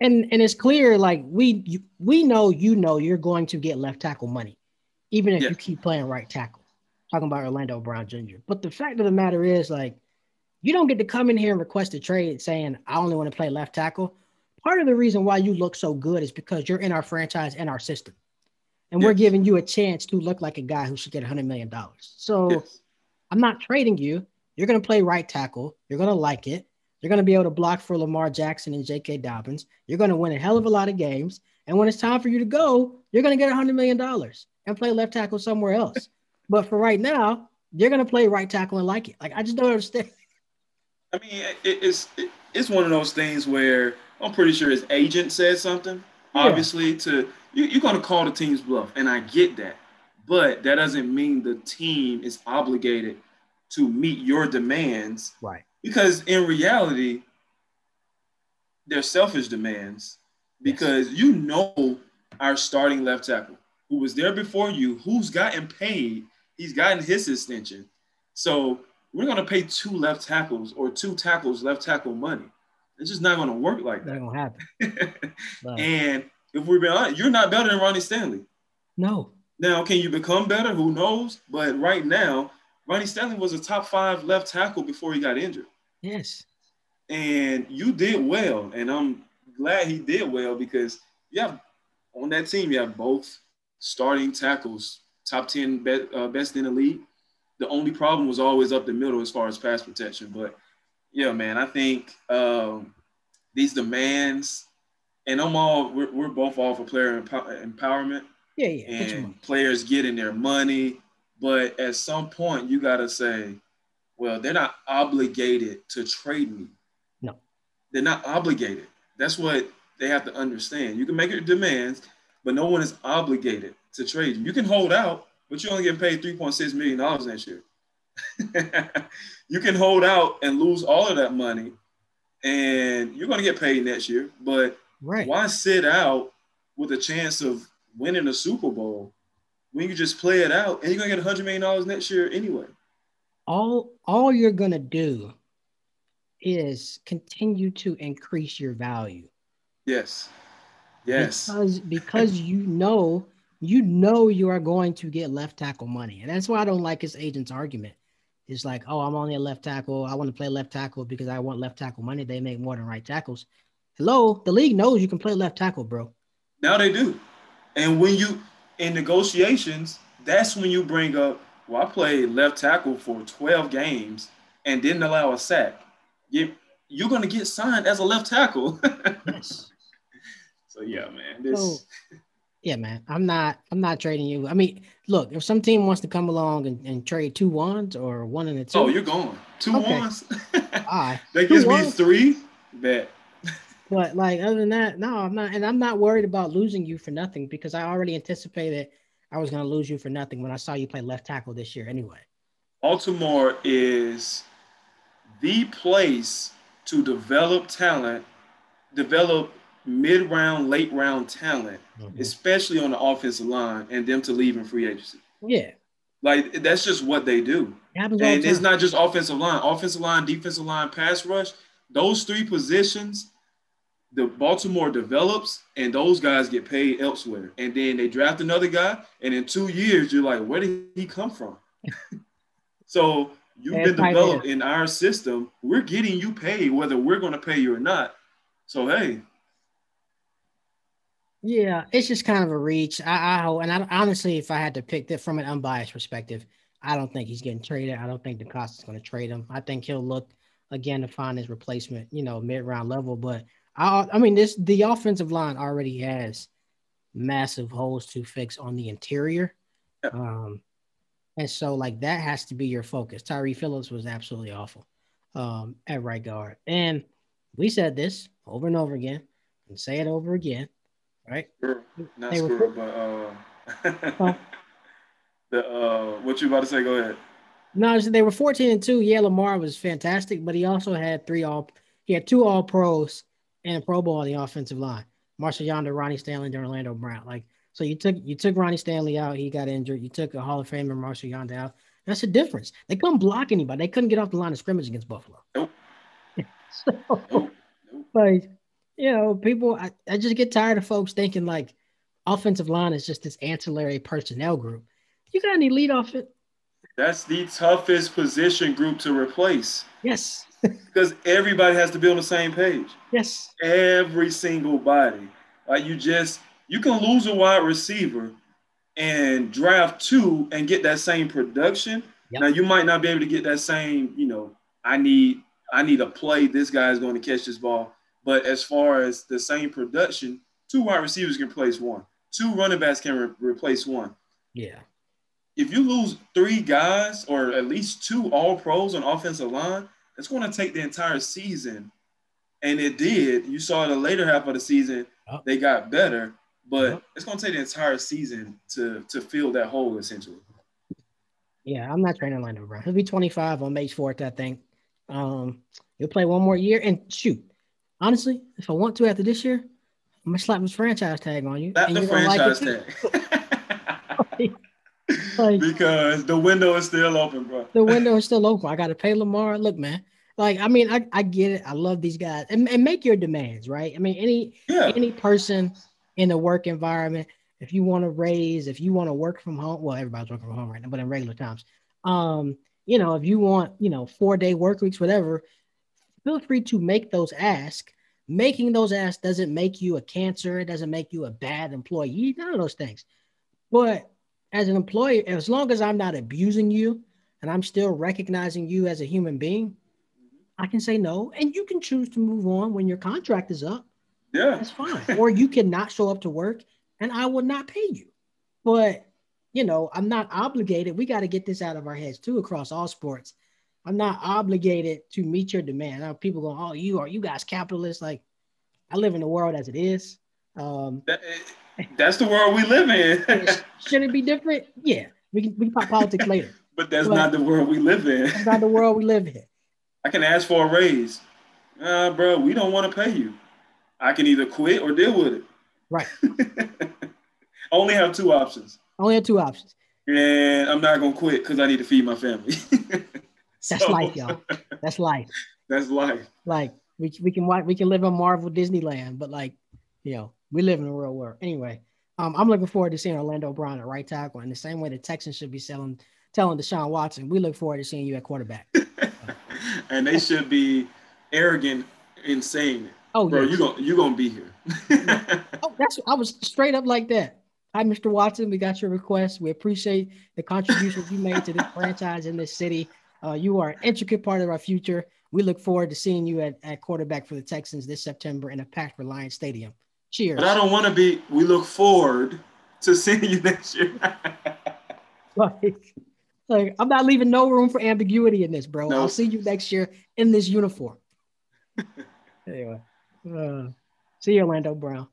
And and it's clear, like we you, we know you know you're going to get left tackle money, even if Yeah. you keep playing right tackle. Talking about Orlando Brown Jr. But the fact of the matter is, like, you don't get to come in here and request a trade saying I only want to play left tackle. Part of the reason why you look so good is because you're in our franchise and our system. And we're giving you a chance to look like a guy who should get $100 million. So Yes. I'm not trading you. You're going to play right tackle. You're going to like it. You're going to be able to block for Lamar Jackson and J.K. Dobbins. You're going to win a hell of a lot of games. And when it's time for you to go, you're going to get $100 million and play left tackle somewhere else. but for right now, you're going to play right tackle and like it. Like, I just don't understand. I mean, it's it's one of those things where I'm pretty sure his agent said something. Yeah. Obviously, to you, you're going to call the team's bluff, and I get that, but that doesn't mean the team is obligated to meet your demands Right. Because in reality, they're selfish demands because you know our starting left tackle who was there before you, who's gotten paid, he's gotten his extension. So we're going to pay two left tackles or two tackles left tackle money. It's just not going to work like That ain't going to happen. And if we're being honest, you're not better than Ronnie Stanley. no. Now, can you become better? Who knows? But right now, Ronnie Stanley was a top five left tackle before he got injured. Yes. and you did well, and I'm glad he did well because you have on that team you have both starting tackles, top ten be, uh, best in the league. The only problem was always up the middle as far as pass protection, but yeah, man, I think um, these demands, and I'm all we're, we're both all for player empower- empowerment Yeah, yeah. And players getting their money. But at some point, you got to say, well, they're not obligated to trade me. No. They're not obligated. That's what they have to understand. You can make your demands, but no one is obligated to trade you. You can hold out, but you're only getting paid $3.6 million next year. you can hold out and lose all of that money, and you're going to get paid next year. But Right. why sit out with a chance of winning a Super Bowl when you just play it out and you're gonna get hundred million dollars next year anyway? All all you're gonna do is continue to increase your value. Yes. Yes. because because you know you know you are going to get left tackle money. And that's why i don't like his agent's argument. It's like oh i'm only a left tackle. I want to play left tackle because i want left tackle money. They make more than right tackles. Hello? The league knows you can play left tackle bro. Now they do. And when you in negotiations, that's when you bring up, well, I played left tackle for 12 games and didn't allow a sack. You, you're gonna get signed as a left tackle. yes so yeah, man. This So, yeah, man. I'm not. I'm not trading you. I mean, look, if some team wants to come along and, and trade two ones or one and a two, oh, you're going. Two Okay. ones. aye. that gives Two me three. Bet. But like other than that, no, I'm not. And I'm not worried about losing you for nothing because I already anticipated I was going to lose you for nothing when I saw you play left tackle this year anyway. Baltimore is the place to develop talent, develop mid round, late round talent, mm-hmm. especially on the offensive line, and them to leave in free agency. Yeah, Like that's just what they do. it And it's not just offensive line, offensive line, defensive line, pass rush. Those three positions, the Baltimore develops, and those guys get paid elsewhere. And then they draft another guy, and in two years, you're like, where did he come from? so you've been developed in our system. We're getting you paid, whether we're going to pay you or not. So hey, Yeah, it's just kind of a reach. I, I and I, honestly, if I had to pick that from an unbiased perspective, I don't think he's getting traded. I don't think DeCosta is going to trade him. I think he'll look again to find his replacement, you know, mid round level. But I, I mean, this the offensive line already has massive holes to fix on the interior, Yeah. um, and so like that has to be your focus. Tyre Phillips was absolutely awful um, at right guard, and we said this over and over again, and say it over again, right? not They were- squirrel, but uh, Oh. the uh, what you about to say? Go ahead. No, so they were 14 and 2. Yeah, Lamar was fantastic, but he also had three all he had two all pros and a pro bowl on the offensive line. Marshal Yanda, Ronnie Stanley, and Orlando Brown. Like, so you took you took Ronnie Stanley out, he got injured. You took a Hall of Famer, Marshal Yanda out. That's the difference. They couldn't block anybody. They couldn't get off the line of scrimmage against Buffalo. So like you know, people, I, I just get tired of folks thinking like offensive line is just this ancillary personnel group. You got any lead off it? That's the toughest position group to replace. Yes. because everybody has to be on the same page. Yes. Every single body. Like you just you can lose a wide receiver and draft two and get that same production. Yep. Now you might not be able to get that same, you know, I need I need a play. This guy is going to catch this ball. But as far as the same production, two wide receivers can replace one. Two running backs can re- replace one. Yeah. If you lose three guys or at least two all pros on offensive line, it's going to take the entire season. And it did. You saw the later half of the season, oh. they got better, but oh. it's going to take the entire season to to fill that hole essentially. Yeah, I'm not training Orlando Brown. He'll be 25 on May 4th, I think. Um, he'll play one more year and shoot. Honestly, if I want to after this year, I'm gonna slap his franchise tag on you. Slap the franchise like tag. like, because the window is still open, bro. the window is still open. I got to pay Lamar. Look, man. Like, I mean, I, I get it. I love these guys, and, and make your demands, right? I mean, any yeah. any person in the work environment, if you want to raise, if you want to work from home, well, everybody's working from home right now, but in regular times, um, you know, if you want, you know, four day work weeks, whatever, feel free to make those ask. Making those asks doesn't make you a cancer. It doesn't make you a bad employee. None of those things. But as an employee, as long as I'm not abusing you and I'm still recognizing you as a human being, I can say no. And you can choose to move on when your contract is up. Yeah. That's fine. or you can not show up to work and I will not pay you. But, you know, I'm not obligated. We got to get this out of our heads too across all sports. I'm not obligated to meet your demand. Now people go, oh, you are you guys capitalists. Like I live in the world as it is. Um, that, that's the world we live in. should it be different? Yeah, we can we can talk politics later. But that's but not the world we live in. That's not the world we live in. I can ask for a raise. Uh, bro, we don't want to pay you. I can either quit or deal with it. Right. only have two options. only have two options. And I'm not gonna quit because I need to feed my family. That's so, life, y'all. That's life. That's life. Like we we can watch, we can live in Marvel Disneyland, but like, you know, we live in the real world. Anyway, um, I'm looking forward to seeing Orlando Brown at right tackle in the same way the Texans should be selling telling Deshaun Watson, we look forward to seeing you at quarterback. and they should be arrogant insane. Oh, bro, yes. you gonna you gonna be here. oh, that's I was straight up like that. Hi, Mr. Watson. We got your request. We appreciate the contributions you made to this franchise in this city. Uh, you are an intricate part of our future. We look forward to seeing you at, at quarterback for the Texans this September in a packed Reliant Stadium. Cheers. But I don't want to be. We look forward to seeing you next year. like, like, I'm not leaving no room for ambiguity in this, bro. I'll see you next year in this uniform. anyway, uh, see you, Orlando Brown.